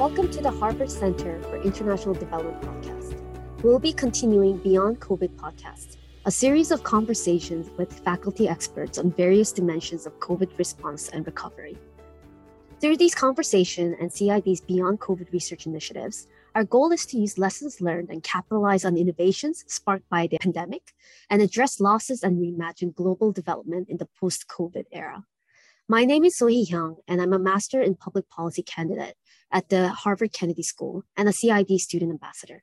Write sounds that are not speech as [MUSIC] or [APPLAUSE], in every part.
Welcome to the Harvard Center for International Development podcast. We'll be continuing Beyond COVID podcast, a series of conversations with faculty experts on various dimensions of COVID response and recovery. Through these conversations and CID's Beyond COVID research initiatives, our goal is to use lessons learned and capitalize on innovations sparked by the pandemic and address losses and reimagine global development in the post COVID era. My name is Sohee Hyung, and I'm a Master in Public Policy candidate at the Harvard Kennedy School and a CID student ambassador.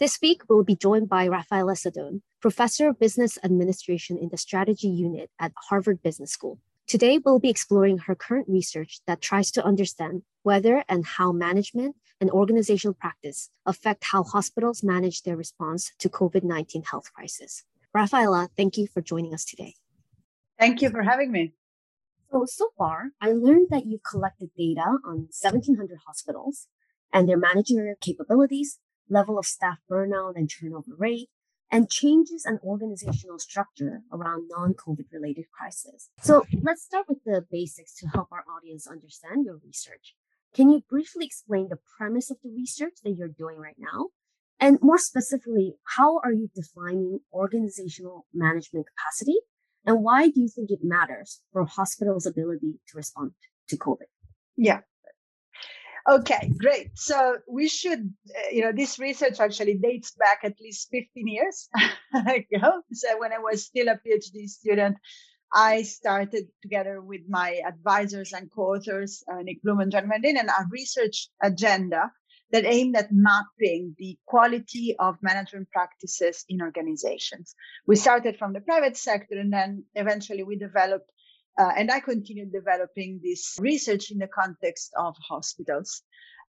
This week, we'll be joined by Raffaella Sadun, Professor of Business Administration in the Strategy Unit at Harvard Business School. Today, we'll be exploring her current research that tries to understand whether and how management and organizational practice affect how hospitals manage their response to COVID 19 health crisis. Raffaella, thank you for joining us today. Thank you for having me. So, so far, I learned that you've collected data on 1,700 hospitals and their managerial capabilities, level of staff burnout and turnover rate, and changes in organizational structure around non-COVID related crises. So let's start with the basics to help our audience understand your research. Can you briefly explain the premise of the research that you're doing right now? And more specifically, how are you defining organizational management capacity and why do you think it matters for hospitals' ability to respond to COVID? Yeah. Okay, great. So we should, uh, you know, this research actually dates back at least 15 years [LAUGHS] ago. So when I was still a PhD student, I started together with my advisors and co-authors, uh, Nick Bloom and John Van and our research agenda that aimed at mapping the quality of management practices in organizations. We started from the private sector and then eventually we developed uh, and I continued developing this research in the context of hospitals.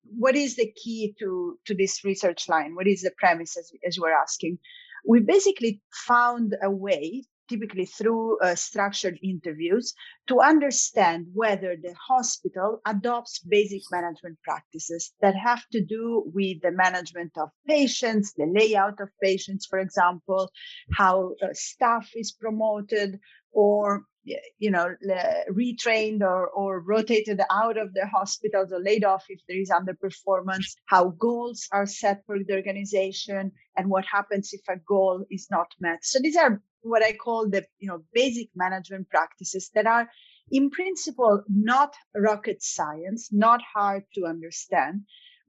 What is the key to, to this research line? What is the premise, as, as you were asking? We basically found a way typically through uh, structured interviews, to understand whether the hospital adopts basic management practices that have to do with the management of patients, the layout of patients, for example, how uh, staff is promoted, or you know retrained or, or rotated out of the hospitals or laid off if there is underperformance how goals are set for the organization and what happens if a goal is not met. So these are what I call the you know basic management practices that are in principle not rocket science, not hard to understand.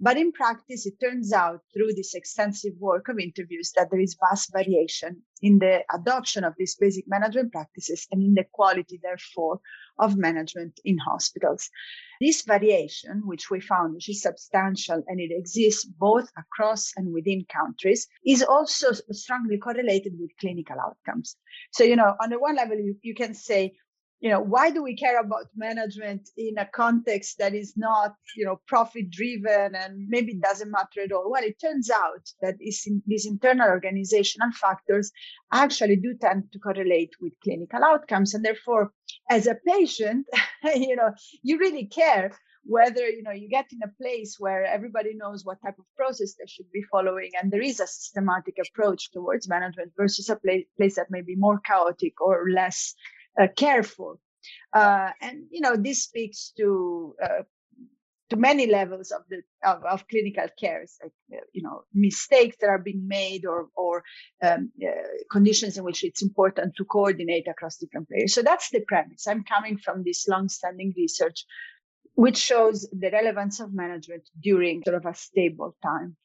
But in practice, it turns out through this extensive work of interviews that there is vast variation in the adoption of these basic management practices and in the quality, therefore, of management in hospitals. This variation, which we found, which is substantial and it exists both across and within countries, is also strongly correlated with clinical outcomes. So, you know, on the one level, you, you can say, you know why do we care about management in a context that is not you know profit driven and maybe it doesn't matter at all? Well it turns out that these internal organizational factors actually do tend to correlate with clinical outcomes. And therefore as a patient [LAUGHS] you know you really care whether you know you get in a place where everybody knows what type of process they should be following and there is a systematic approach towards management versus a place, place that may be more chaotic or less careful. Uh, and you know this speaks to uh, to many levels of the of, of clinical cares, like, you know mistakes that are being made or or um, uh, conditions in which it's important to coordinate across different players. So that's the premise. I'm coming from this long-standing research, which shows the relevance of management during sort of a stable time.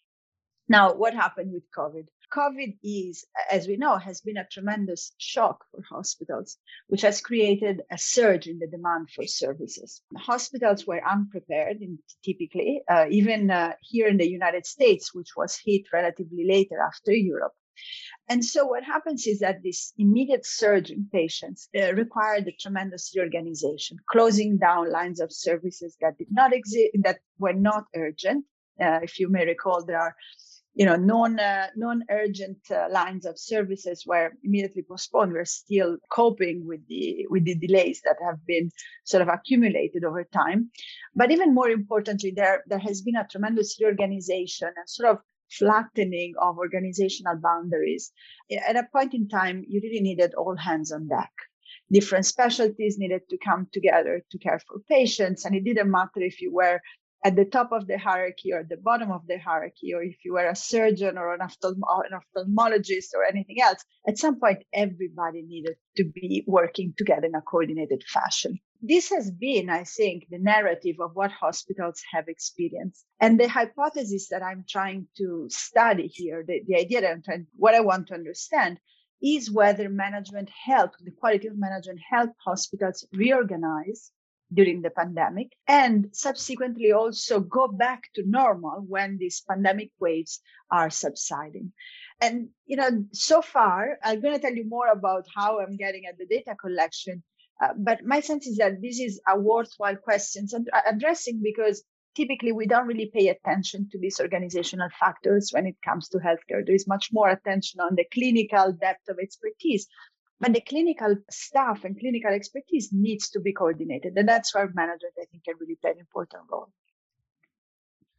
Now, what happened with COVID? COVID is, as we know, has been a tremendous shock for hospitals, which has created a surge in the demand for services. Hospitals were unprepared, in, typically, uh, even uh, here in the United States, which was hit relatively later after Europe. And so what happens is that this immediate surge in patients uh, required a tremendous reorganization, closing down lines of services that did not exist, that were not urgent. Uh, if you may recall, there are you know non uh, non urgent uh, lines of services were immediately postponed. We're still coping with the with the delays that have been sort of accumulated over time. But even more importantly there there has been a tremendous reorganization and sort of flattening of organizational boundaries. At a point in time you really needed all hands on deck. Different specialties needed to come together to care for patients and it didn't matter if you were at the top of the hierarchy or the bottom of the hierarchy, or if you were a surgeon or an, an ophthalmologist or anything else, at some point, everybody needed to be working together in a coordinated fashion. This has been, I think, the narrative of what hospitals have experienced. And the hypothesis that I'm trying to study here, the, the idea that I'm trying, what I want to understand is whether management helped, the quality of management helped hospitals reorganize during the pandemic and subsequently also go back to normal when these pandemic waves are subsiding. And, you know, so far, I'm going to tell you more about how I'm getting at the data collection. Uh, but my sense is that this is a worthwhile question addressing because typically we don't really pay attention to these organizational factors when it comes to healthcare. There is much more attention on the clinical depth of expertise. But the clinical staff and clinical expertise needs to be coordinated. And that's where management, I think, can really play an important role.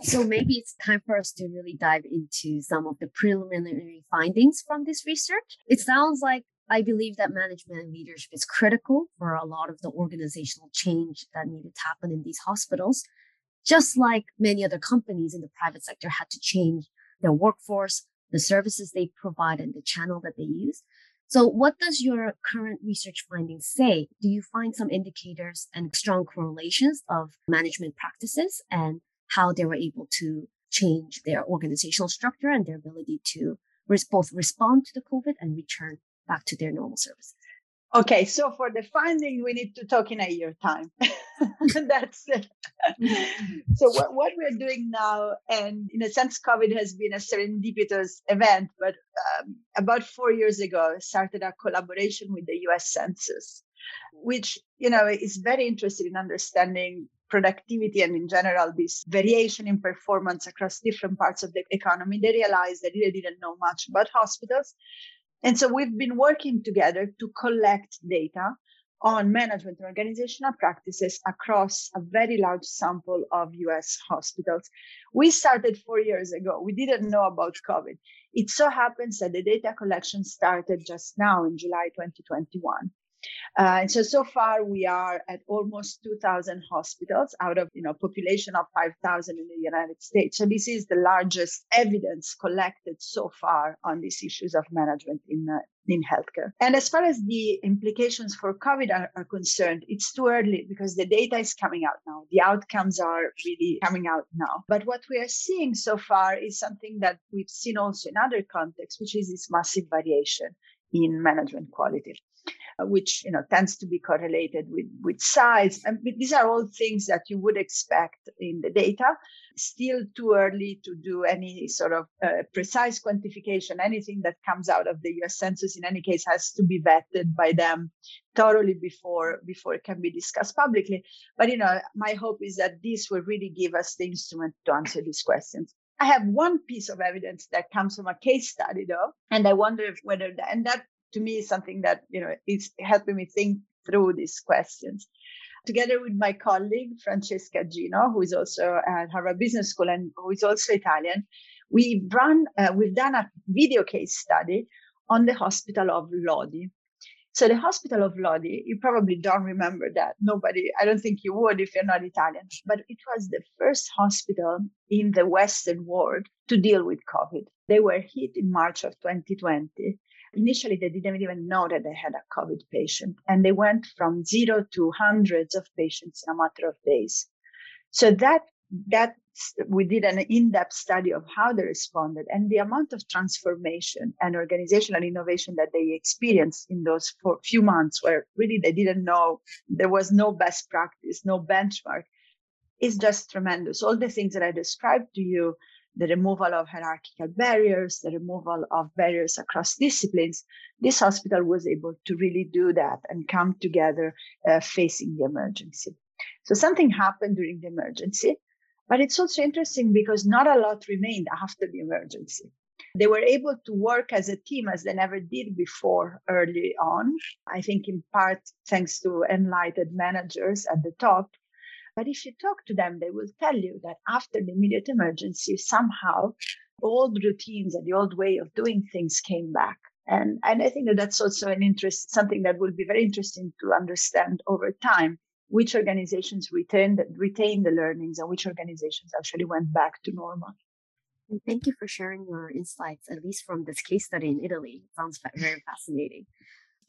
So maybe it's time for us to really dive into some of the preliminary findings from this research. It sounds like I believe that management and leadership is critical for a lot of the organizational change that needed to happen in these hospitals just like many other companies in the private sector had to change their workforce, the services they provide, and the channel that they use. So, what does your current research findings say? Do you find some indicators and strong correlations of management practices and how they were able to change their organizational structure and their ability to both respond to the COVID and return back to their normal services? Okay, so for the finding, we need to talk in a year time. [LAUGHS] That's it. so what, what we're doing now, and in a sense, COVID has been a serendipitous event, but um, about four years ago, started a collaboration with the U.S. Census, which you know is very interested in understanding productivity and in general this variation in performance across different parts of the economy they realized that they didn't know much about hospitals and so we've been working together to collect data on management and organizational practices across a very large sample of US hospitals. We started four years ago. We didn't know about COVID. It so happens that the data collection started just now in July 2021. Uh, and so, so far we are at almost 2,000 hospitals out of, you know, population of 5,000 in the United States. So this is the largest evidence collected so far on these issues of management in, uh, in healthcare. And as far as the implications for COVID are, are, concerned, it's too early because the data is coming out now. The outcomes are really coming out now. But what we are seeing so far is something that we've seen also in other contexts, which is this massive variation in management quality. Which you know tends to be correlated with with size. And these are all things that you would expect in the data. Still too early to do any sort of uh, precise quantification. Anything that comes out of the U.S. Census, in any case, has to be vetted by them thoroughly before before it can be discussed publicly. But you know, my hope is that this will really give us the instrument to answer these questions. I have one piece of evidence that comes from a case study though, and I wonder if whether that, and that to me something that you know is helping me think through these questions. Together with my colleague francesca gino who is also at harvard business school and who is also italian we've run uh, we've done a video case study on the hospital of lodi. So the hospital of lodi you probably don't remember that. Nobody i don't think you would if you're not italian. But it was the first hospital in the western world to deal with covid. They were hit in march of 2020 initially they didn't even know that they had a COVID patient, and they went from zero to hundreds of patients in a matter of days. So that that we did an in-depth study of how they responded and the amount of transformation and organizational innovation that they experienced in those few months where really they didn't know there was no best practice no benchmark is just tremendous all the things that i described to you the removal of hierarchical barriers, the removal of barriers across disciplines, this hospital was able to really do that and come together uh, facing the emergency. So something happened during the emergency, but it's also interesting because not a lot remained after the emergency. They were able to work as a team as they never did before early on. I think in part thanks to enlightened managers at the top but if you talk to them, they will tell you that after the immediate emergency, somehow old routines and the old way of doing things came back. And, and I think that that's also an interest, something that will be very interesting to understand over time. which organizations retained retained the learnings and which organizations actually went back to normal. Thank you for sharing your insights, at least from this case study in Italy. It sounds very fascinating.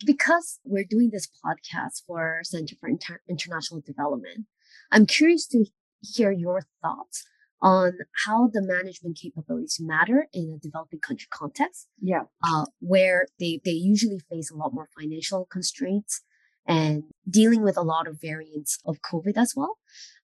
Because we're doing this podcast for Center for Inter- International Development, I'm curious to hear your thoughts on how the management capabilities matter in a developing country context. Yeah. Uh, where they, they usually face a lot more financial constraints and dealing with a lot of variants of COVID as well.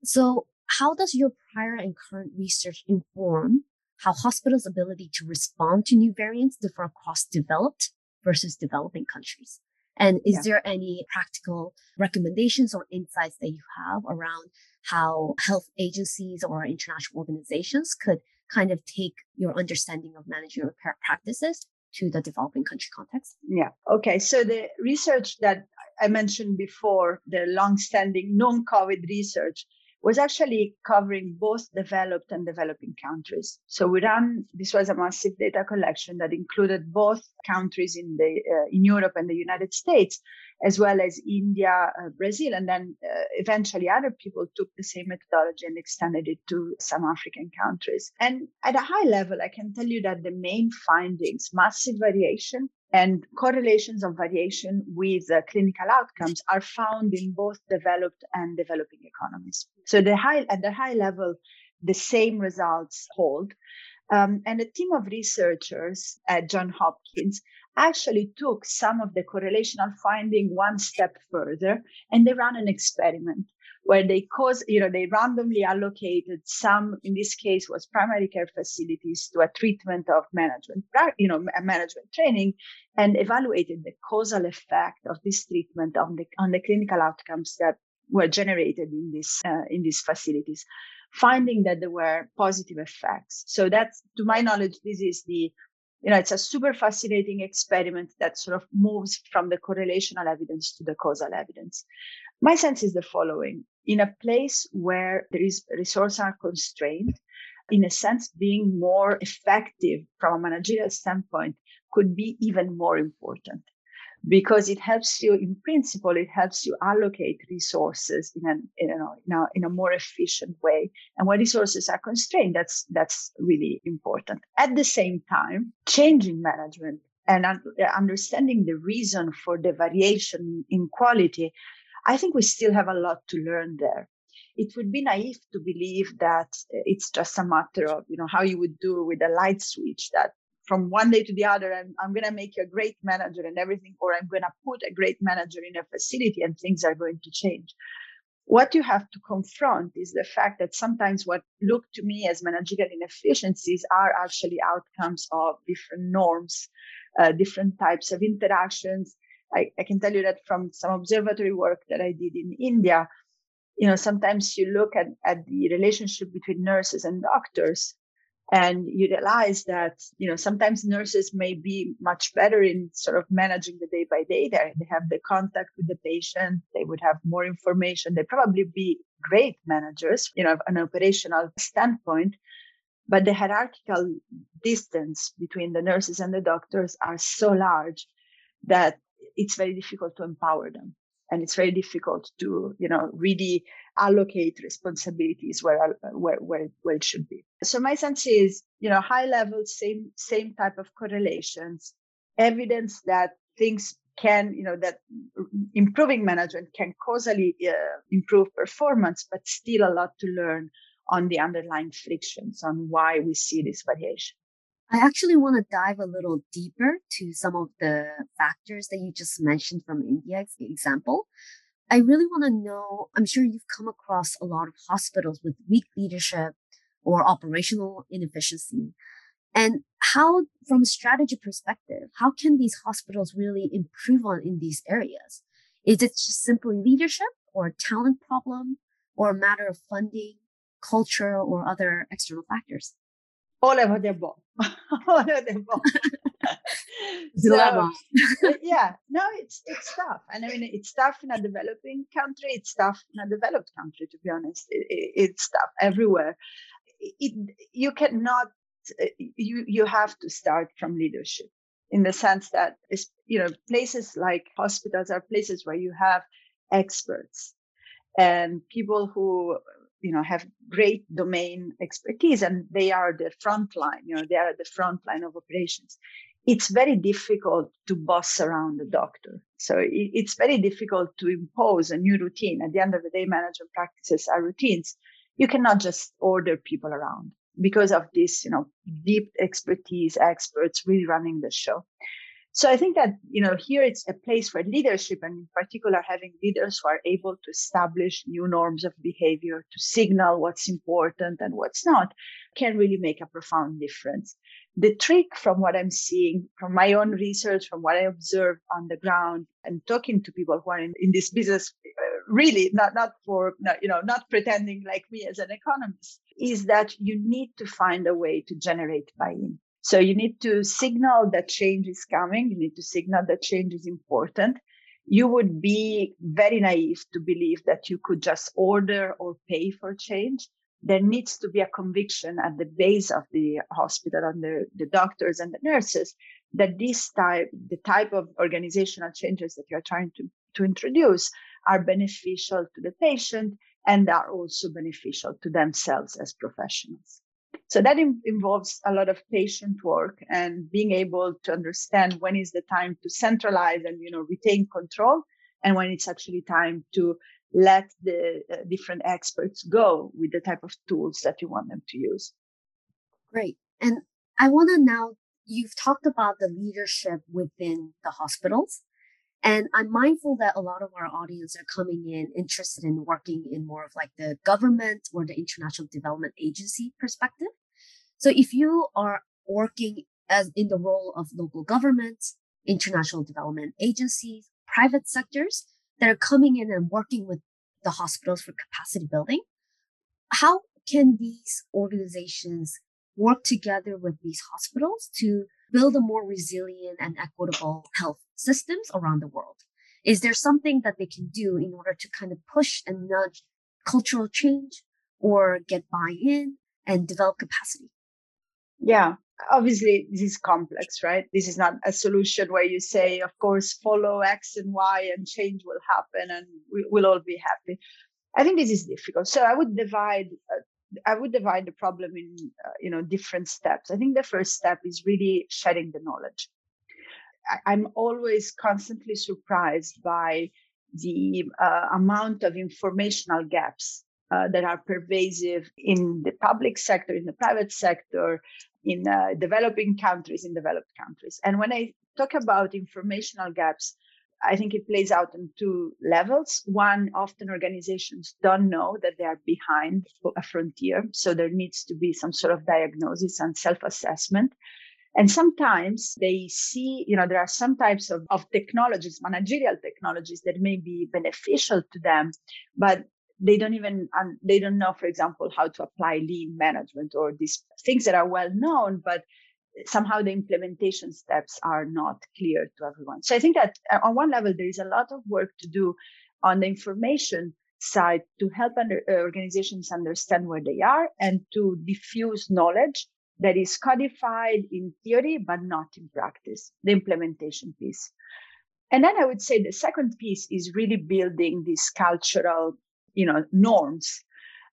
So how does your prior and current research inform how hospitals' ability to respond to new variants differ across developed versus developing countries? And is yeah. there any practical recommendations or insights that you have around how health agencies or international organizations could kind of take your understanding of managerial practices to the developing country context? Yeah. Okay. So the research that I mentioned before, the long-standing non-COVID research, was actually covering both developed and developing countries. So we ran this was a massive data collection that included both countries in the uh, in Europe and the United States, as well as India, uh, Brazil, and then uh, eventually other people took the same methodology and extended it to some African countries. And at a high level, I can tell you that the main findings, massive variation and correlations of variation with uh, clinical outcomes are found in both developed and developing economies. So the high, at the high level, the same results hold. Um, and a team of researchers at John Hopkins actually took some of the correlational finding one step further and they ran an experiment where they cause, you know, they randomly allocated some, in this case was primary care facilities to a treatment of management, you know, management training and evaluated the causal effect of this treatment on the, on the clinical outcomes that were generated in this, uh, in these facilities, finding that there were positive effects. So that's, to my knowledge, this is the you know, it's a super fascinating experiment that sort of moves from the correlational evidence to the causal evidence. My sense is the following in a place where there is resources are constrained, in a sense, being more effective from a managerial standpoint could be even more important because it helps you, in principle, it helps you allocate resources in, an, in, a, in, a, in a more efficient way. And when resources are constrained, that's, that's really important. At the same time, changing management and understanding the reason for the variation in quality I think we still have a lot to learn there. It would be naive to believe that it's just a matter of, you know, how you would do with a light switch that from one day to the other, I'm, I'm going to make you a great manager and everything, or I'm going to put a great manager in a facility and things are going to change. What you have to confront is the fact that sometimes what look to me as managerial inefficiencies are actually outcomes of different norms, uh, different types of interactions, I, I can tell you that from some observatory work that I did in India, you know, sometimes you look at, at the relationship between nurses and doctors and you realize that, you know, sometimes nurses may be much better in sort of managing the day by day there. They have the contact with the patient. They would have more information. They probably be great managers, you know, an operational standpoint. But the hierarchical distance between the nurses and the doctors are so large that it's very difficult to empower them. And it's very difficult to you know really allocate responsibilities where where where, where it should be. So my sense is you know high level same same type of correlations evidence that things can you know that improving management can causally uh, improve performance but still a lot to learn on the underlying frictions on why we see this variation I actually want to dive a little deeper to some of the factors that you just mentioned from India's example. I really want to know, I'm sure you've come across a lot of hospitals with weak leadership or operational inefficiency. And how, from a strategy perspective, how can these hospitals really improve on in these areas? Is it just simply leadership or talent problem or a matter of funding, culture, or other external factors? All over the above. all over the above. so, eh, [LAUGHS] yeah, no, it's it's tough, and I mean it's tough in a developing country. It's tough in a developed country, to be honest. It, it, it's tough everywhere. It, you cannot. Eh, you you have to start from leadership in the sense that you know places like hospitals are places where you have experts and people who you know have great domain expertise and they are the front line you know they are the front line of operations. It's very difficult to boss around the doctor. So it's very difficult to impose a new routine. At the end of the day management practices are routines. You cannot just order people around because of this you know deep expertise experts really running the show so I think that, you know, here it's a place for leadership and in particular having leaders who are able to establish new norms of behavior, to signal what's important and what's not can really make a profound difference. The trick from what I'm seeing from my own research, from what I observe on the ground and talking to people who are in, in this business, uh, really not, not for, you know, not pretending like me as an economist is that you need to find a way to generate buy-in so you need to signal that change is coming. You need to signal that change is important. You would be very naive to believe that you could just order or pay for change. There needs to be a conviction at the base of the hospital and the, the doctors and the nurses that this type, the type of organizational changes that you're trying to, to introduce are beneficial to the patient and are also beneficial to themselves as professionals. So that in, involves a lot of patient work and being able to understand when is the time to centralize and you know retain control, and when it's actually time to let the uh, different experts go with the type of tools that you want them to use. Great. And I want to now, you've talked about the leadership within the hospitals. And I'm mindful that a lot of our audience are coming in interested in working in more of like the government or the international development agency perspective. So if you are working as in the role of local governments, international development agencies, private sectors that are coming in and working with the hospitals for capacity building, how can these organizations work together with these hospitals to build a more resilient and equitable health systems around the world? Is there something that they can do in order to kind of push and nudge cultural change or get buy-in and develop capacity? Yeah, obviously this is complex, right? This is not a solution where you say, of course, follow X and Y and change will happen and we, will all be happy. I think this is difficult. So I would divide uh, I would divide the problem in uh, you know different steps. I think the first step is really sharing the knowledge. I, am always constantly surprised by the uh, amount of informational gaps uh, that are pervasive in the public sector, in the private sector, in uh, developing countries, in developed countries. And when I talk about informational gaps, I think it plays out in two levels. One, often organizations don't know that they are behind a frontier. So there needs to be some sort of diagnosis and self assessment. And sometimes they see, you know, there are some types of, of technologies, managerial technologies that may be beneficial to them, but they don't even they don't know for example how to apply lean management or these things that are well known but somehow the implementation steps are not clear to everyone. So I think that uh, on one level, there is a lot of work to do on the information side to help under, uh, organizations understand where they are and to diffuse knowledge that is codified in theory, but not in practice, the implementation piece. And then I would say the second piece is really building this cultural, you know, norms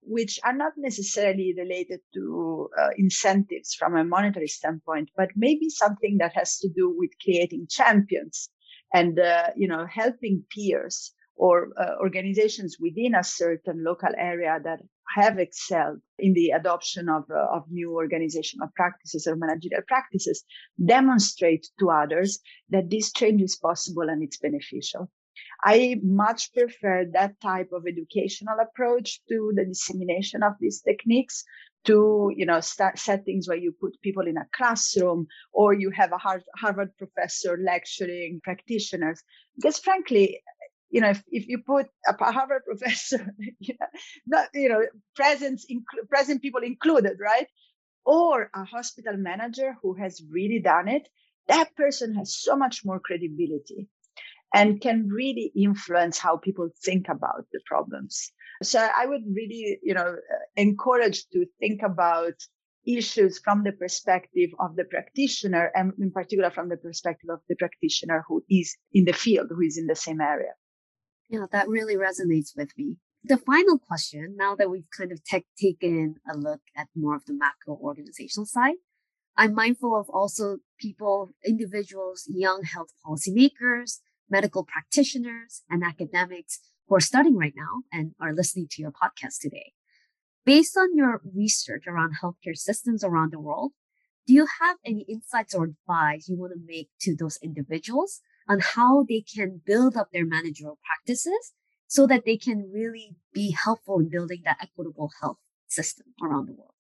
which are not necessarily related to uh, incentives from a monetary standpoint, but maybe something that has to do with creating champions and, uh, you know, helping peers or uh, organizations within a certain local area that have excelled in the adoption of, uh, of new organizational practices or managerial practices demonstrate to others that this change is possible and it's beneficial. I much prefer that type of educational approach to the dissemination of these techniques to you know settings where you put people in a classroom or you have a harvard professor lecturing practitioners. Because frankly you know if, if you put a harvard [LAUGHS] professor you know, not you know presence inc- present people included right? Or a hospital manager who has really done it that person has so much more credibility and can really influence how people think about the problems. So I would really, you know, uh, encourage to think about issues from the perspective of the practitioner and in particular from the perspective of the practitioner who is in the field, who is in the same area. Yeah, that really resonates with me. the final question, now that we've kind of taken a look at more of the macro organizational side, I'm mindful of also people, individuals, young health policymakers, medical practitioners, and academics who are studying right now and are listening to your podcast today. Based on your research around healthcare systems around the world, do you have any insights or advice you want to make to those individuals on how they can build up their managerial practices so that they can really be helpful in building that equitable health system around the world?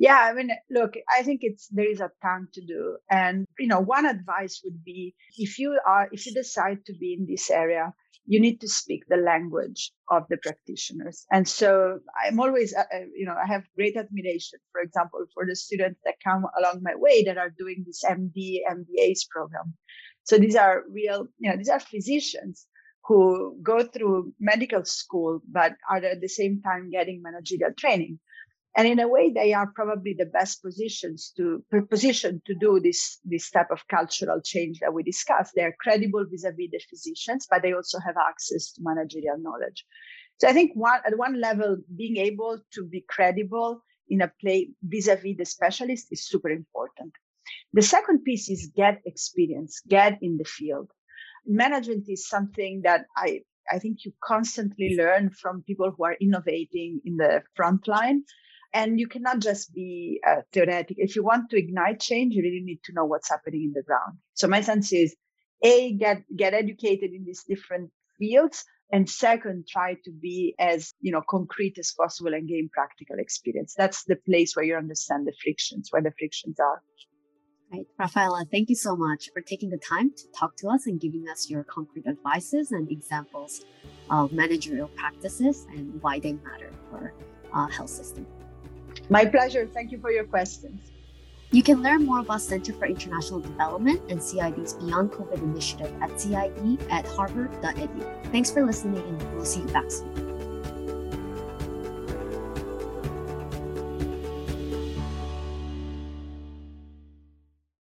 Yeah, I mean, look, I think it's there is a ton to do, and you know, one advice would be if you are if you decide to be in this area, you need to speak the language of the practitioners. And so I'm always, uh, uh you know, I have great admiration, for example, for the students that come along my way that are doing this MD MBA's program. So these are real, you know, these are physicians who go through medical school but are at the same time getting managerial training and in a way they are probably the best positions to positioned to do this this type of cultural change that we discussed. They're credible vis-a-vis the physicians but they also have access to managerial knowledge. So i think one at one level being able to be credible in a play vis-a-vis the specialist is super important. The second piece is get experience get in the field. Management is something that i I think you constantly learn from people who are innovating in the front line and you cannot just be uh, theoretic. If you want to ignite change, you really need to know what's happening in the ground. So my sense is, a get get educated in these different fields, and second, try to be as you know concrete as possible and gain practical experience. That's the place where you understand the frictions, where the frictions are. Right. Raffaella, thank you so much for taking the time to talk to us and giving us your concrete advices and examples of managerial practices and why they matter for uh, health system. My pleasure. Thank you for your questions. You can learn more about Center for International Development and CID's Beyond COVID initiative at CID at harvard.edu. Thanks for listening, and we'll see you back soon.